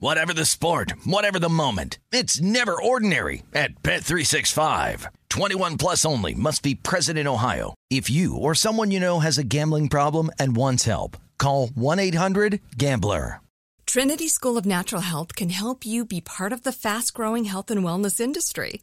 Whatever the sport, whatever the moment. It's never ordinary at Bet365. 21 plus only must be present in Ohio. If you or someone you know has a gambling problem and wants help, call 1-800-GAMBLER. Trinity School of Natural Health can help you be part of the fast growing health and wellness industry.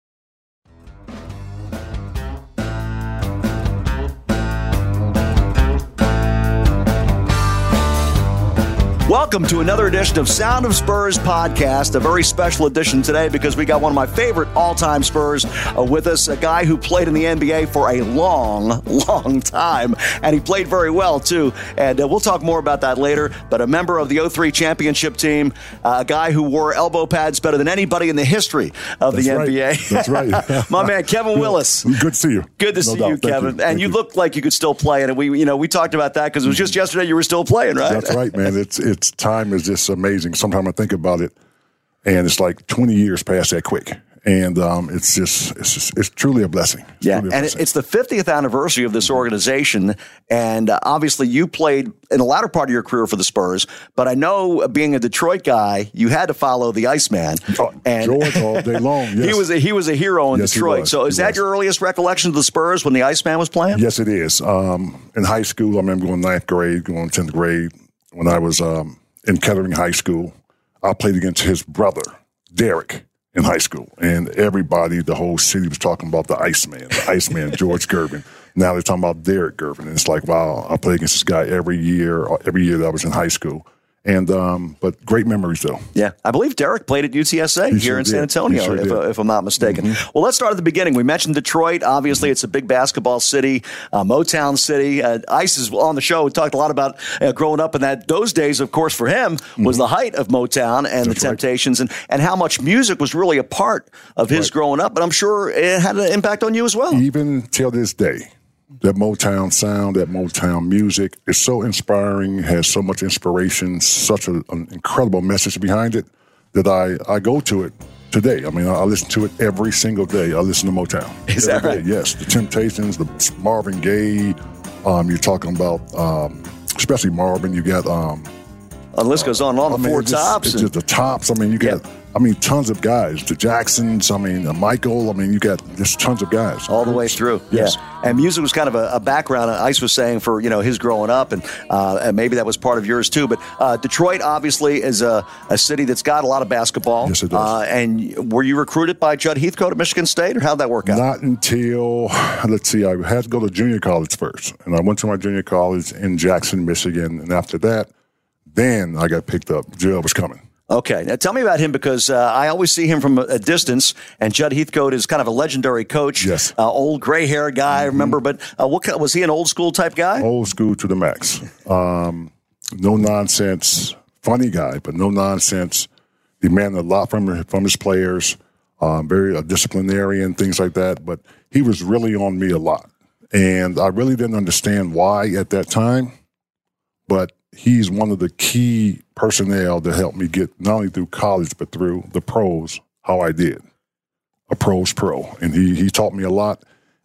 Welcome to another edition of Sound of Spurs podcast, a very special edition today because we got one of my favorite all time Spurs uh, with us, a guy who played in the NBA for a long, long time, and he played very well too. And uh, we'll talk more about that later. But a member of the 03 championship team, uh, a guy who wore elbow pads better than anybody in the history of That's the right. NBA. That's right. my man, Kevin Willis. Good to see you. Good to No see doubt. you, Thank Kevin. Thank and you, look like you could still play. And we, you know, we talked about that because it was just yesterday you were still playing, right? That's right, man. It's it's time is just amazing. Sometimes I think about it, and it's like twenty years past that quick, and um, it's just it's just, it's truly a blessing. It's Yeah, a and blessing. it's the 50th anniversary of this organization, and uh, obviously you played in the latter part of your career for the Spurs. But I know, uh, being a Detroit guy, you had to follow the Iceman, Oh, George all day long. he was a, he was a hero in Yes, Detroit. So, is He that was. your earliest recollection of the Spurs when the Iceman was playing? Yes, it is. Um, in high school, I remember going ninth grade, going tenth grade. When I was um, in Kettering High School, I played against his brother, Derek, in high school, and everybody, the whole city was talking about the Iceman, the Iceman, George Gervin. Now they're talking about Derek Gervin, and it's like, wow, I played against this guy every year, every year that I was in high school. And um, but great memories though. Yeah, I believe Derek played at UTSA He here sure in San. Antonio, sure if. Mm-hmm. uh, if I'm not mistaken. Well, let's start at the beginning. We mentioned Detroit. Obviously, it's a big basketball city, uh, Motown city. Uh, Ice is on the show. We talked a lot about uh, growing up in that. Those days, of course, for him was the height of Motown and the Mm-hmm. Right. Temptations, and, and how much music was really a part of his Right. growing up. But I'm sure it had an impact on you as well. even till this day, that Motown sound, that Motown music is so inspiring, has so much inspiration, such a, an incredible message behind it that I, I go to it today. I mean, I, I listen to it every single day. I listen to Motown. Is that right? day, Yes. The Temptations, the Marvin Gaye. Um, you're talking about, um, especially Marvin. You got um, the list goes on and on. I The mean, four it's just- tops. It's just the tops. I mean, you got. Yeah. I mean, tons of guys. The Jacksons. I mean, Michael. I mean, you got just tons of guys all the way through. Yes. Yeah. And music was kind of a, a background. Ice was saying for you know his growing up, and, uh, and maybe that was part of yours too. But uh, Detroit obviously is a, a city that's got a lot of basketball. Yes, it does. Uh, and were you recruited by Judd Heathcote at Michigan State, or how'd that work out? Not until let's see, I had to go to junior college first, and I went to my junior college in Jackson, Michigan, and after that, then I got picked up. Jill was coming. Okay, now tell me about him because uh, I always see him from a, distance, and Judd Heathcote is kind of a legendary coach. Yes. uh, old gray hair guy. I remember, but uh, what kind, was he an old school type guy? Old school to the max. Um, no nonsense, funny guy, but no nonsense. Demanded a lot from from his players. Um, very a disciplinarian, things like that. But he was really on me a lot, and I really didn't understand why at that time. But he's one of the key personnel that helped me get not only through college but through the pros how I did, a pros pro, and he he taught me a lot.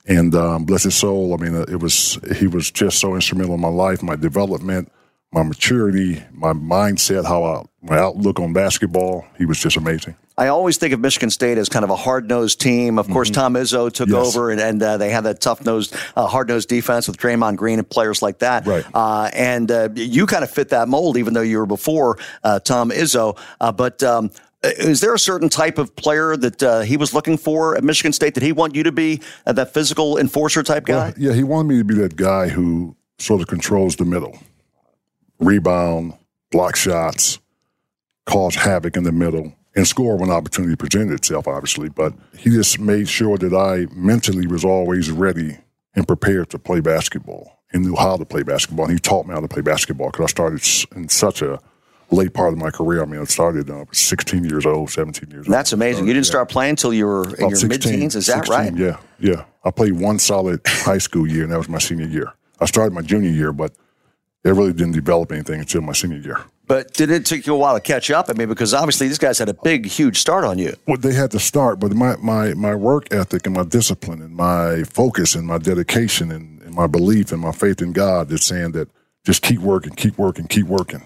And um, bless his soul, I mean, uh, it was he was just so instrumental in my life, my development, my maturity, my mindset, how I, my outlook on basketball. He was just amazing. I always think of Michigan State as kind of a hard nosed team. Of course, Tom Izzo took Mm-hmm. Yes. over, and, and uh, they had that tough nosed, uh, hard nosed defense with Draymond Green and players like that. Right. Uh, and uh, you kind of fit that mold, even though you were before uh, Tom Izzo. Uh, but um, is there a certain type of player that uh, he was looking for at Michigan State? Did he want you to be uh, that physical enforcer type guy? Well, yeah, he wanted me to be that guy who sort of controls the middle, rebound, block shots, cause havoc in the middle, and score when opportunity presented itself, obviously. But he just made sure that I mentally was always ready and prepared to play basketball and knew how to play basketball. And he taught me how to play basketball because I started in such a late part of my career. I mean, I started uh, 16 years old, 17 years old. That's amazing. you didn't yeah. start playing until you were in your mid teens, is that 16, right? Yeah, yeah. I played one solid high school year, and that was my senior year. I started my junior year, but it really didn't develop anything until my senior year. But did it take you a while to catch up? I mean, because obviously these guys had a big, huge start on you. Well, they had to start, but my, my, my work ethic and my discipline and my focus and my dedication and, and my belief and my faith in God is saying that just keep working, keep working, keep working.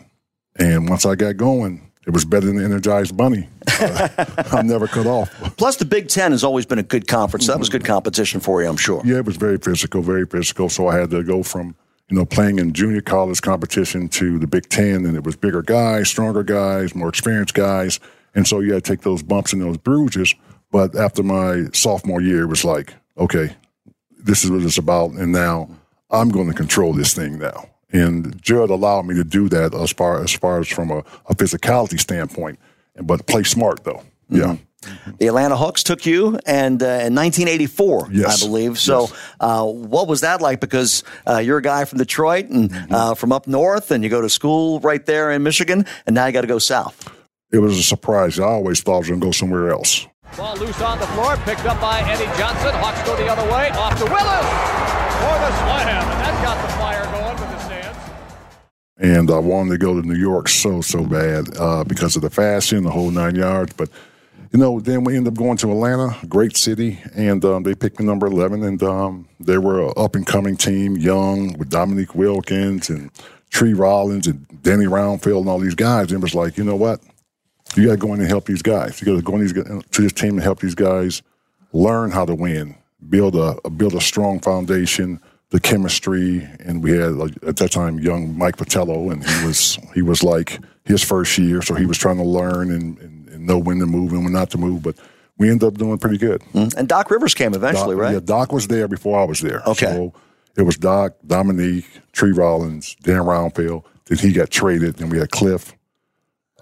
And once I got going, it was better than the Energizer Bunny. Uh, I never cut off. Plus, the Big Ten has always been a good conference. That was good competition for you, I'm sure. Yeah, it was very physical, very physical. So I had to go from you know, playing in junior college competition to the Big Ten, and it was bigger guys, stronger guys, more experienced guys, and so you had to take those bumps and those bruises. But after my sophomore year, it was like, okay, this is what it's about, and now I'm going to control this thing now. And Judd allowed me to do that as far as far as from a, a physicality standpoint, but play smart though. Yeah. Mm-hmm. Mm-hmm. The Atlanta Hawks took you, and uh, in 1984, yes. I believe. So, yes. uh, what was that like? Because uh, you're a guy from Detroit and mm-hmm. Uh, from up north, and you go to school right there in Michigan, and now you got to go south. It was a surprise. I always thought I was going to go somewhere else. Ball loose on the floor, picked up by Eddie Johnson. Hawks go the other way, off to Willis for the slam, and that got the fire going with the stands. And I wanted to go to New York so so bad uh, because of the fashion, the whole nine yards, but you know, then we ended up going to Atlanta, great city, and um, they picked me number 11. And um, they were an up and coming team, young, with Dominique Wilkins and Tree Rollins and Danny Roundfield and all these guys. And it was like, you know what? You got to go in and help these guys. You got to go in these, to this team and help these guys learn how to win, build a, build a strong foundation, the chemistry. And we had like, at that time young Mike Fratello, and he was he was like his first year, so he was trying to learn and and know when to move and when not to move. But we ended up doing pretty good. Mm-hmm. And Doc Rivers came eventually, Doc, right? Yeah, Doc was there before I was there. Okay. So it was Doc, Dominique, Tree Rollins, Dan Roundfield. Then he got traded, and we had Cliff,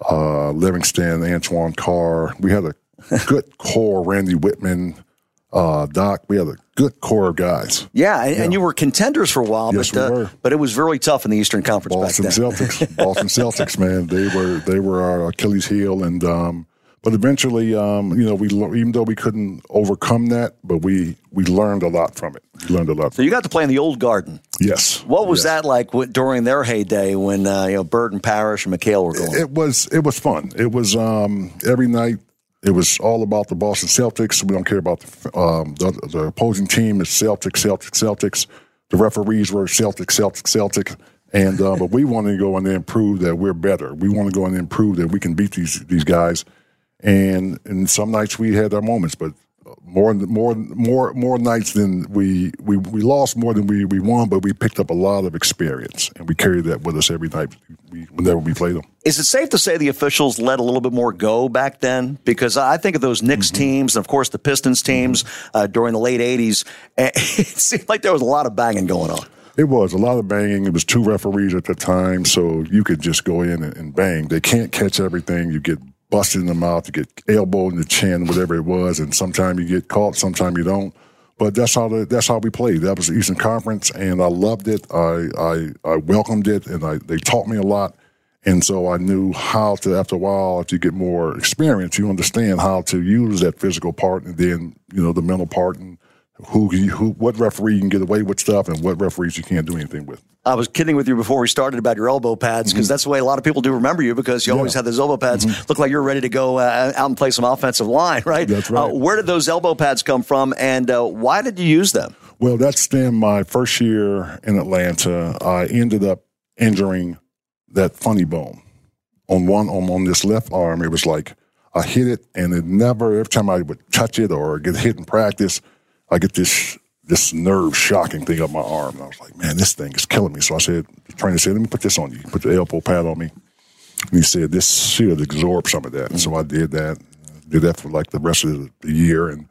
uh, Livingston, Antoine Carr. We had a good core, Randy Wittman, uh, Doc. We had a good core of guys. Yeah, and, yeah. and you were contenders for a while, yes, but, we uh, were. but it was really tough in the Eastern Conference Boston back then. Celtics, Boston Celtics, man, they were they were our Achilles heel, and um, but eventually, um, you know, we even though we couldn't overcome that, but we we learned a lot from it. We learned a lot. So you got to play in the old Garden. Yes. What was yes. that like during their heyday when uh, you know Bird and Parish and McHale were going? It was it was fun. It was um, every night. It was all about the Boston Celtics. We don't care about the, um, the, the opposing team. It's Celtics, Celtics, Celtics. The referees were Celtics, Celtics, Celtics. And uh, but we want to go in there and prove that we're better. We want to go in there and prove that we can beat these these guys and and some nights we had our moments, but more more more more nights than we we we lost more than we we won, but we picked up a lot of experience, and we carried that with us every night we, whenever we played them. Is it safe to say the officials let a little bit more go back then? Because I think of those Knicks mm-hmm. teams, and of course the Pistons teams mm-hmm. uh, during the late '80s. It seemed like there was a lot of banging going on. It was a lot of banging. It was two referees at the time, so you could just go in and, and bang. They can't catch everything. You get busted in the mouth, you get elbowed in the chin, whatever it was, and sometimes you get caught, sometimes you don't. But that's how the, that's how we played. That was the Eastern Conference, and I loved it. I I, I welcomed it, and I, they taught me a lot. And so I knew how to, after a while, if you get more experience, you understand how to use that physical part and then, you know, the mental part and who, who what referee you can get away with stuff and what referees you can't do anything with. I was kidding with you before we started about your elbow pads because mm-hmm. that's the way a lot of people do remember you because you yeah. always had those elbow pads. Mm-hmm. Look like you're ready to go uh, out and play some offensive line, right? That's right. Uh, where did those elbow pads come from, and uh, why did you use them? Well, that's then my first year in Atlanta. I ended up injuring that funny bone on one on, on this left arm. It was like I hit it, and it never. Every time I would touch it or get hit in practice, I get this this nerve shocking thing up my arm. And I was like, man, this thing is killing me. So I said, the trainer said, let me put this on you. Put the elbow pad on me. And he said this should absorb some of that. And so I did that. Did that for like the rest of the year, and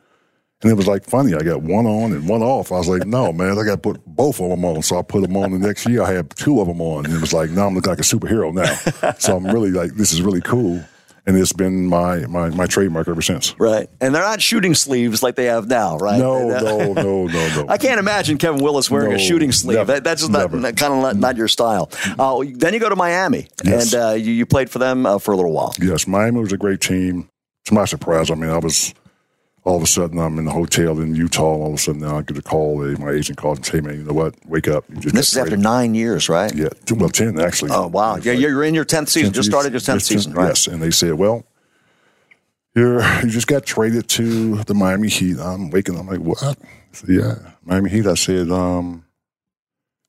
and it was like funny. I got one on and one off. I was like, no, man, I got to put both of them on. So I put them on the next year. I had two of them on. And it was like, now I'm looking like a superhero now. so I'm really like, this is really cool. And it's been my, my, my trademark ever since. Right. And they're not shooting sleeves like they have now, right? No, no, no, no, no. I can't imagine Kevin Willis wearing No, a shooting sleeve. never, That, that's just not, kind of not, not your style. Uh, then you go to Miami, Yes. and uh, you, you played for them uh, for a little while. Yes, Miami was a great team. To my surprise, I mean, I was all of a sudden I'm in the hotel in Utah. And all of a sudden, now I get a call. My agent calls and say, "Man, you know what? Wake up! This is after nine years, right? Yeah, two- well, ten actually. Oh wow! Yeah, you're in your tenth season. Just started your tenth Just season, right? Yes, and they said, "Well, you're you just got traded to the Miami Heat." I'm waking. I'm like, "What?" Said, yeah, Miami Heat. I said, um,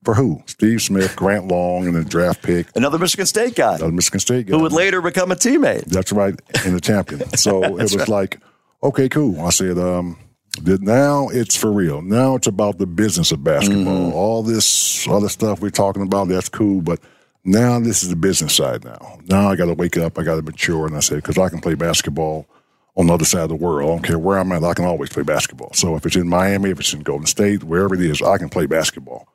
"For who? Steve Smith, Grant Long, and a draft pick." Another Michigan State guy was Michigan State guy. who would later become a teammate. That's right, and the champion. So it was like, okay, cool. I said, um, that now it's for real. Now it's about the business of basketball. All this other stuff we're talking about, that's cool, but now this is the business side now. Now I got to wake up, I got to mature, and I said, because I can play basketball on the other side of the world. I don't care where I'm at, I can always play basketball. So if it's in Miami, if it's in Golden State, wherever it is, I can play basketball.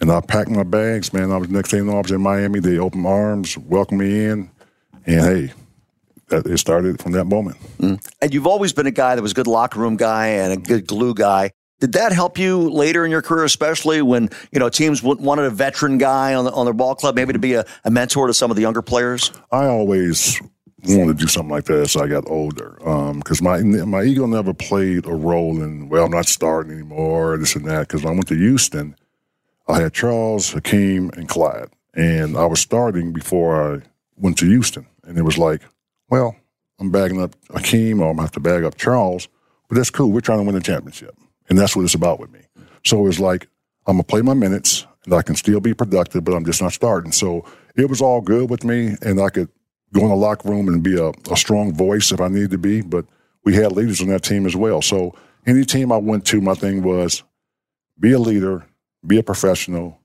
And I packed my bags, man. I was next thing I was in Miami. They opened my arms, welcomed me in, and hey, it started from that moment. Mm. And you've always been a guy that was a good locker room guy and a good glue guy. Did that help you later in your career, especially when you know teams wanted a veteran guy on the, on their ball club, maybe to be a, a mentor to some of the younger players? I always wanted to do something like that as I got older um, because my my ego never played a role in well, I'm not starting anymore, this and that. Because when I went to Houston, I had Charles, Hakeem, and Clyde, and I was starting before I went to Houston, and it was like, well, I'm bagging up Hakeem, or I'm gonna have to bag up Charles, but that's cool. We're trying to win the championship, and that's what it's about with me. So it was like I'm gonna play my minutes, and I can still be productive, but I'm just not starting. So it was all good with me, and I could go in the locker room and be a, a strong voice if I needed to be. But we had leaders on that team as well. So any team I went to, my thing was be a leader, be a professional,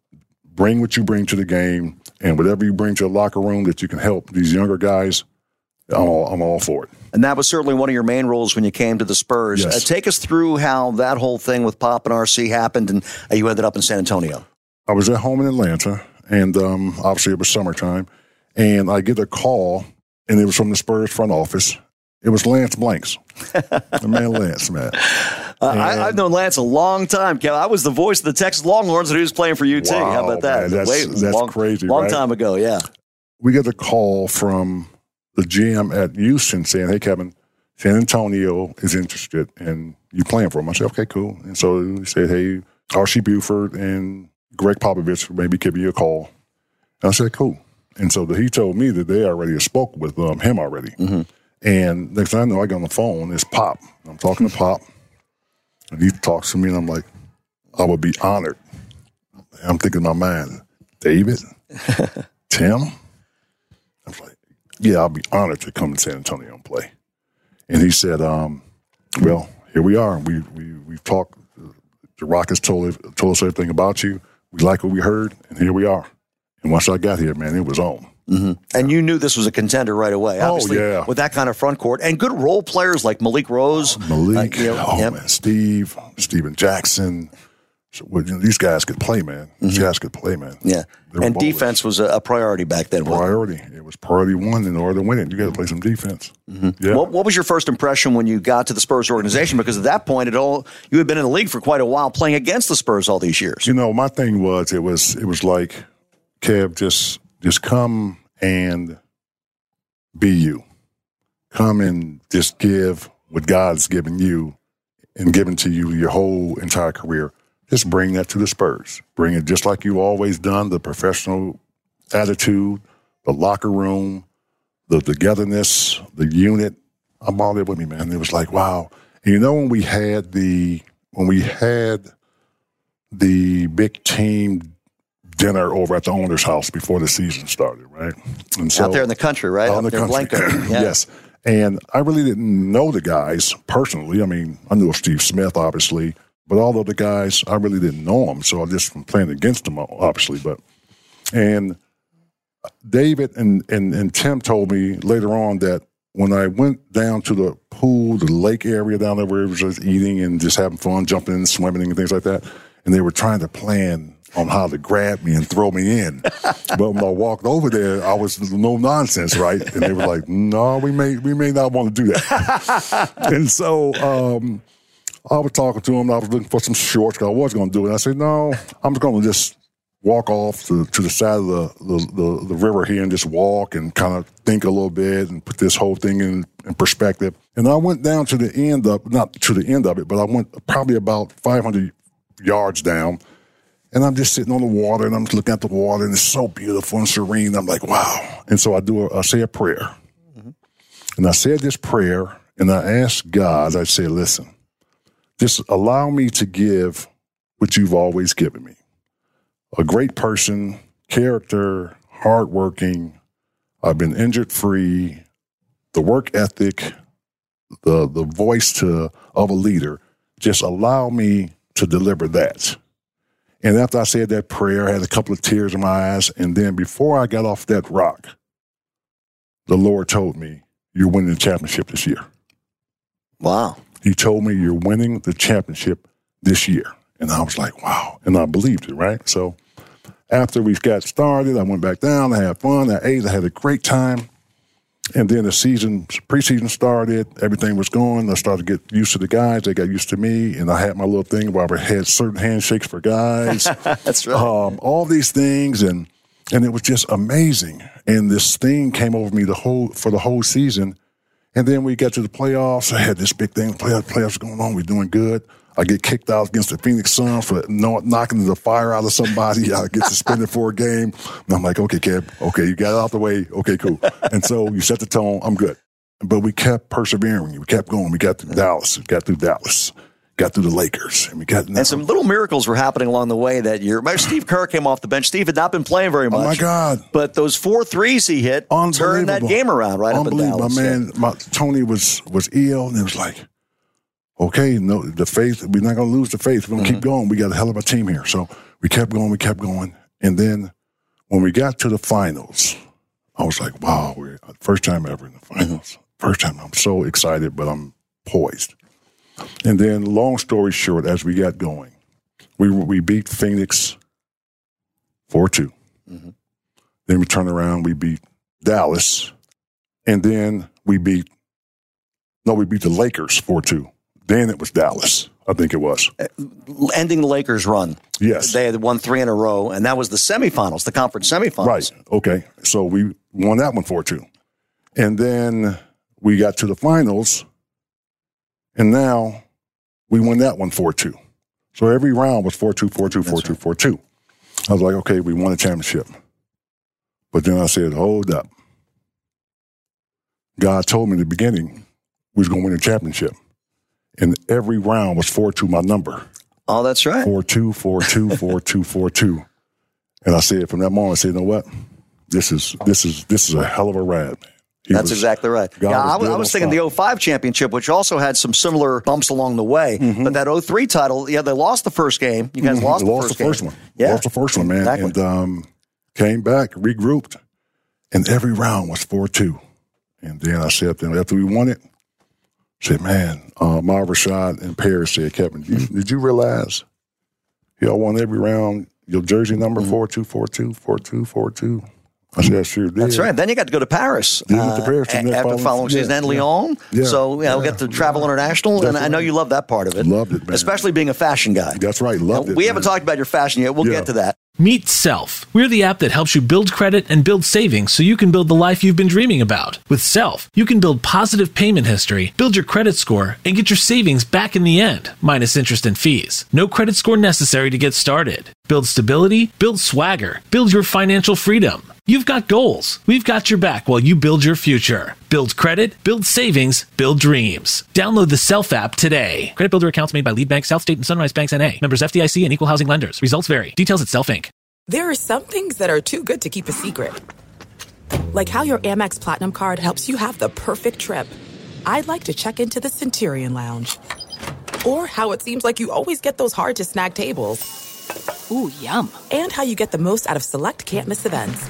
bring what you bring to the game, and whatever you bring to the locker room that you can help these younger guys. I'm all, I'm all for it. And that was certainly one of your main roles when you came to the Spurs. Yes. Uh, take us through how that whole thing with Pop and RC happened, and uh, you ended up in San Antonio. I was at home in Atlanta, and um, obviously it was summertime, and I get a call, and it was from the Spurs front office. It was Lance Blanks, the man Lance, man. Uh, I, I've known Lance a long time. Kev. I was the voice of the Texas Longhorns when he was playing for UT. How about that? man, that's- Way- that's long, crazy, Long right? time ago, yeah. we get a call from the GM at Houston saying, "Hey, Kevin, San Antonio is interested in you playing for them." I said, "Okay, cool." And so he said, "Hey, R.C. Buford and Gregg Popovich maybe give you a call." And I said, "Cool." And so he told me that they already spoke with um, him already. And next thing I know, I get on the phone. It's Pop. I'm talking to Pop, and he talks to me, and I'm like, "I would be honored." I'm thinking in my mind, David, Tim. I'm like, yeah, I'll be honored to come to San Antonio and play. And he said, um, well, here we are. We, we, we've talked. The Rockets told, told us everything about you. We like what we heard, and here we are. And once I got here, man, it was on. And you knew this was a contender right away. Oh, Obviously, yeah. with that kind of front court and good role players like Malik Rose. Malik, Uh, you know, oh yep. man, Steve, Stephen Jackson. So, well, you know, these guys could play, man. These guys could play, man. Mm-hmm. Yeah. And ballers. defense was a, priority back then. wasn't it? priority. It was priority one in order to win it. You got to play some defense. Yeah. What, what was your first impression when you got to the Spurs organization? Because at that point, it all you had been in the league for quite a while, playing against the Spurs all these years. You know, my thing was it was it was like, Kev, just just come and be you. Come and just give what God's given you and given to you your whole entire career. Just bring that to the Spurs. Bring it just like you've always done, the professional attitude, the locker room, the togetherness, the unit. I'm all there with me, man. It was like, wow. And you know when we had the when we had the big team dinner over at the owner's house before the season started, right? And so out there in the country, right? out in the country. Blanco. Yeah. yes. And I really didn't know the guys personally. I mean, I knew Steve Smith, obviously, but all of the guys, I really didn't know them. So I just from playing against them, obviously. But, and David and, and, and Tim told me later on that when I went down to the pool, the lake area down there where we was just eating and just having fun, jumping and swimming and things like that, and they were trying to plan on how to grab me and throw me in. but when I walked over there, I was no nonsense, right? And they were like, "No, we may we may not want to do that." and so um, I was talking to him. I was looking for some shorts because I was going to do it. I said, "No, I'm just going to just walk off to, to the side of the, the, the, the, river here and just walk and kind of think a little bit and put this whole thing in, in perspective. And I went down to the end of, not to the end of it, but I went probably about 500 yards down. And I'm just sitting on the water and I'm just looking at the water and it's so beautiful and serene. I'm like, wow. And so I do, a, I say a prayer. Mm-hmm. And I said this prayer and I asked God, I said, listen, just allow me to give what you've always given me a great person, character, hardworking. I've been injured free. The work ethic, the the voice to of a leader. Just allow me to deliver that. And after I said that prayer, I had a couple of tears in my eyes. And then before I got off that rock, the Lord told me, You're winning the championship this year. Wow. He told me, You're winning the championship this year. And I was like, wow. And I believed it, right? So after we got started, I went back down, I had fun, I ate, I had a great time. And then the season, preseason started, everything was going. I started to get used to the guys. They got used to me. And I had my little thing where I had certain handshakes for guys. That's right. Um, all these things. And, and it was just amazing. And this thing came over me the whole, for the whole season. And then we got to the playoffs. I had this big thing, playoffs, going on. We're doing good. I get kicked out against the Phoenix Suns for knocking the fire out of somebody. I get suspended for a game. And I'm like, okay, Kev, okay, you got it out the way. Okay, cool. And so you set the tone. I'm good. But we kept persevering. We kept going. We got through Dallas. We got through Dallas. Got through the Lakers, and we got and some little miracles were happening along the way that year. Steve Kerr came off the bench. Steve had not been playing very much. Oh my God! But those four threes he hit turned that game around right up in Dallas. My man, my, Tony was was ill, and it was like, okay, no, the faith, we're not going to lose the faith. We're going to mm-hmm. keep going. We got a hell of a team here. So we kept going, we kept going. And then when we got to the finals, I was like, wow, we're first time ever in the finals. First time. I'm so excited, but I'm poised. And then, long story short, as we got going, we we beat Phoenix 4 2. Mm-hmm. Then we turned around, we beat Dallas. And then we beat, no, we beat the Lakers 4 2. Then it was Dallas. I think it was. Uh, ending the Lakers' run. Yes. They had won three in a row, and that was the semifinals, the conference semifinals. Right. Okay. So we won that one 4 2. And then we got to the finals, and now we won that one 4 2. So every round was 4 2, 4 2, 4 2, 4 2. I was like, okay, we won a championship. But then I said, hold up. God told me in the beginning we was going to win a championship and every round was 4 2 my number. Oh, that's right. 4 2, 4 2, 4 2, 4 2. And I said from that moment, I said, you know what? This is this is this is a hell of a ride, man. He That's exactly right. God yeah, was I, I was thinking the 05 championship, which also had some similar bumps along the way. Mm-hmm. But that 03 title, yeah, they lost the first game. You guys mm-hmm. lost, the, lost first the first, one. Yeah. Lost the first one, man. Exactly. And um, came back, regrouped, and every round was 4 2. And then I said, then after we won it, said, man, uh, Marv Rashad and Paris said, Kevin, you, mm-hmm. did you realize y'all won every round? Your jersey number mm-hmm. 4242, 4242. I sure did. That's right. Then you got to go to Paris. Uh, to Paris after following, following season yeah, and Lyon. Yeah, so you know, yeah, get to travel international, and I know you love that part of it. Loved it, man. Especially being a fashion guy. That's right. Loved now, it. We man. haven't talked about your fashion yet. We'll get to that. Meet Self. We're the app that helps you build credit and build savings so you can build the life you've been dreaming about. With Self, you can build positive payment history, build your credit score, and get your savings back in the end, minus interest and fees. No credit score necessary to get started. Build stability, build swagger, build your financial freedom. You've got goals. We've got your back while you build your future. Build credit, build savings, build dreams. Download the Self app today. Credit Builder accounts made by Lead Bank, South State, and Sunrise Banks NA. Members FDIC and equal housing lenders. Results vary. Details at Self Inc. There are some things that are too good to keep a secret. Like how your Amex Platinum card helps you have the perfect trip. I'd like to check into the Centurion Lounge. Or how it seems like you always get those hard to snag tables. Ooh, yum. And how you get the most out of select can't miss events.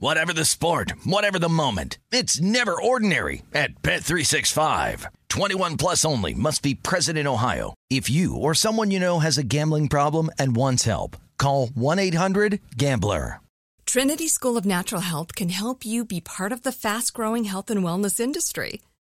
Whatever the sport, whatever the moment, it's never ordinary at Bet365. 21 plus only must be present in Ohio. If you or someone you know has a gambling problem and wants help, call 1-800-GAMBLER. Trinity School of Natural Health can help you be part of the fast growing health and wellness industry.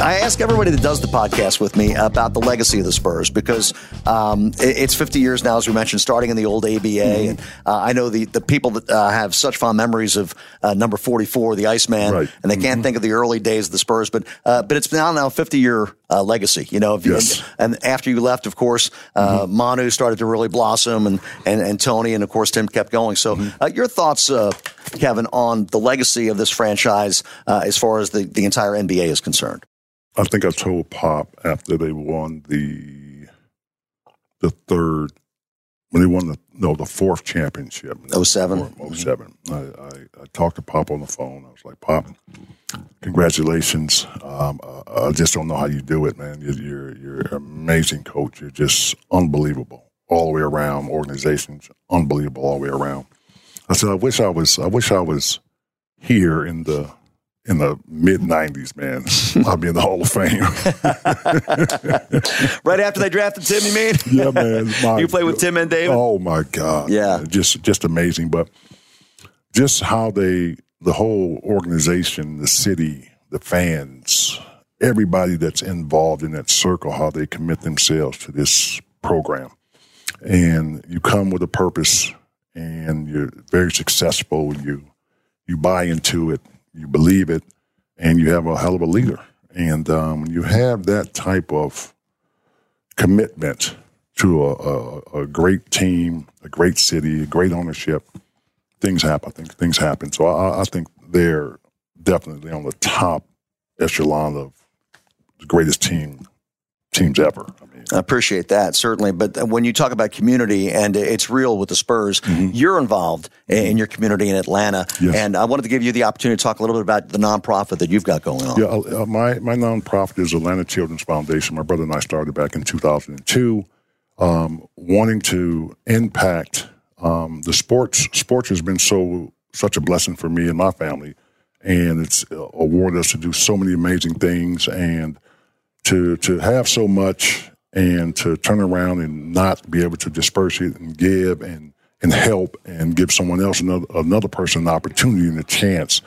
I ask everybody that does the podcast with me about the legacy of the Spurs because um, it's 50 years now, as we mentioned, starting in the old ABA. Mm-hmm. And uh, I know the, the people that uh, have such fond memories of uh, number 44, the Iceman, Right. and they can't think of the early days of the Spurs. But uh, but it's now now a 50 year uh, legacy. You know, if you- Yes. and, after you left, of course, uh, Manu started to really blossom, and, and and Tony, and of course Tim kept going. So, uh, your thoughts, uh, Kevin, on the legacy of this franchise uh, as far as the, the entire NBA is concerned? I think I told Pop after they won the the third when they won the no the fourth championship. 07? Oh seven. I, I, I talked to Pop on the phone. I was like, Pop, congratulations. Um, I, I just don't know how you do it, man. You're, you're you're an amazing coach. You're just unbelievable all the way around. Organizations unbelievable all the way around. I said, I wish I was. I wish I was here in the in the mid '90s, man. I'd be in the Hall of Fame. Right after they drafted Tim, you mean? yeah, man. My You played with Tim and David? Oh my God. Yeah. man. Just just amazing. But just how they the whole organization, the city, the fans, everybody that's involved in that circle, how they commit themselves to this program. And you come with a purpose and you're very successful. You you buy into it, you believe it, and you have a hell of a leader. And um, you have that type of commitment to a, a, a great team, a great city, a great ownership, things happen. I think things happen. So I, I think they're definitely on the top echelon of the greatest team teams ever. I mean, I appreciate that certainly, but when you talk about community and it's real with the Spurs, you're involved in your community in Atlanta, Yes. and I wanted to give you the opportunity to talk a little bit about the nonprofit that you've got going on. Yeah, uh, my my nonprofit is Atlanta Children's Foundation. My brother and I started back in 2002, um, wanting to impact um, the sports. Sports has been so such a blessing for me and my family, and it's uh, awarded us to do so many amazing things and to to have so much and to turn around and not be able to disperse it and give and and help and give someone else another another person an opportunity and a chance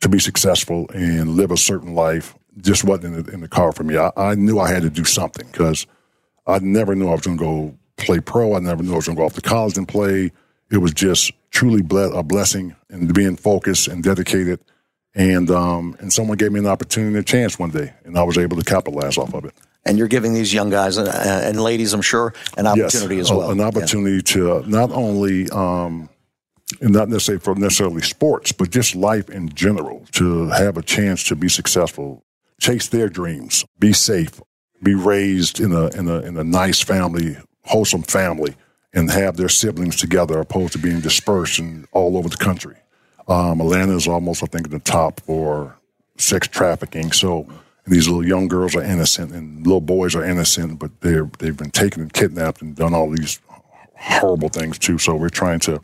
to be successful and live a certain life just wasn't in the, in the car for me. I, I knew I had to do something because I never knew I was going to go play pro. I never knew I was going to go off to college and play. It was just truly ble- a blessing and being focused and dedicated. And um, and someone gave me an opportunity and a chance one day, and I was able to capitalize off of it. And you're giving these young guys uh, and ladies, I'm sure, an opportunity yes, as well. An opportunity to uh, not only, um, and not necessarily for necessarily sports, but just life in general, to have a chance to be successful, chase their dreams, be safe, be raised in a in a in a nice family, wholesome family, and have their siblings together, opposed to being dispersed and all over the country. Um, Atlanta is almost, I think, in the top for sex trafficking. So these little young girls are innocent, and little boys are innocent, but they're they've been taken and kidnapped and done all these horrible things too. So we're trying to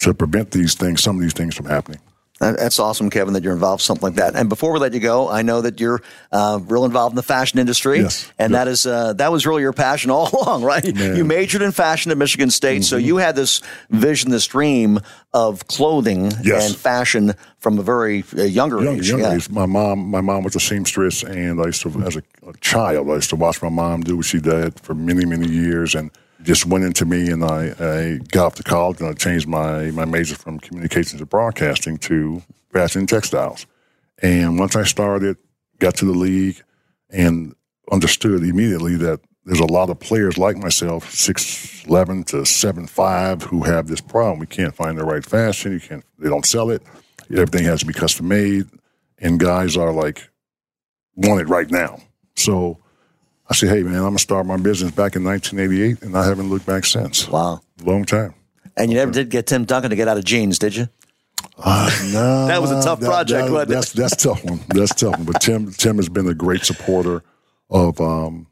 to prevent these things, some of these things from happening. That's awesome, Kevin, that you're involved in something like that. And before we let you go, I know that you're uh, real involved in the fashion industry, yes. and that is uh, that was really your passion all along, right? Man. You majored in fashion at Michigan State, mm-hmm. so you had this vision, this dream of clothing yes. and fashion from a very uh, younger young, age. Young yeah. age. My mom, my mom was a seamstress, and I used to, as a, a child, I used to watch my mom do what she did for many, many years, and just went into me and I, I got off to college and I changed my, my major from communications and broadcasting to fashion and textiles. And once I started, got to the league and understood immediately that there's a lot of players like myself, six eleven to seven five, who have this problem. We can't find the right fashion. You can't. They don't sell it. Everything has to be custom made, and guys are like want it right now. So I said, "Hey, man, I'm gonna start my business back in 1988, and I haven't looked back since. Wow, long time." And you never did get Tim Duncan to get out of jeans, did you? Uh, no, that was a tough that, project. That, that's that's tough one. That's tough one. But Tim Tim has been a great supporter of um,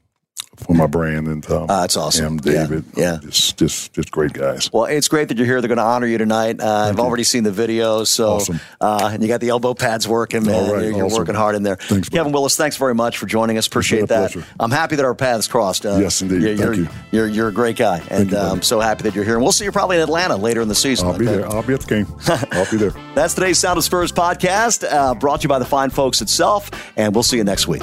for my brand and um, uh, that's awesome. Him, David, yeah, yeah. just just just great guys. Well, it's great that you're here. They're going to honor you tonight. Uh, I've you. already seen the videos, so awesome. uh, and you got the elbow pads working, man. Right, you're, you're working hard in there. Thanks, Kevin. Willis. Thanks very much for joining us. Appreciate that. Pleasure. I'm happy that our paths crossed. Uh, yes, indeed. You're, Thank you're, you. You're, you're a great guy, and you, uh, I'm so happy that you're here. And we'll see you probably in Atlanta later in the season. I'll okay? be there. I'll be at the game. I'll be there. That's today's Sound of Spurs podcast, uh, brought to you by the fine folks itself, and we'll see you next week.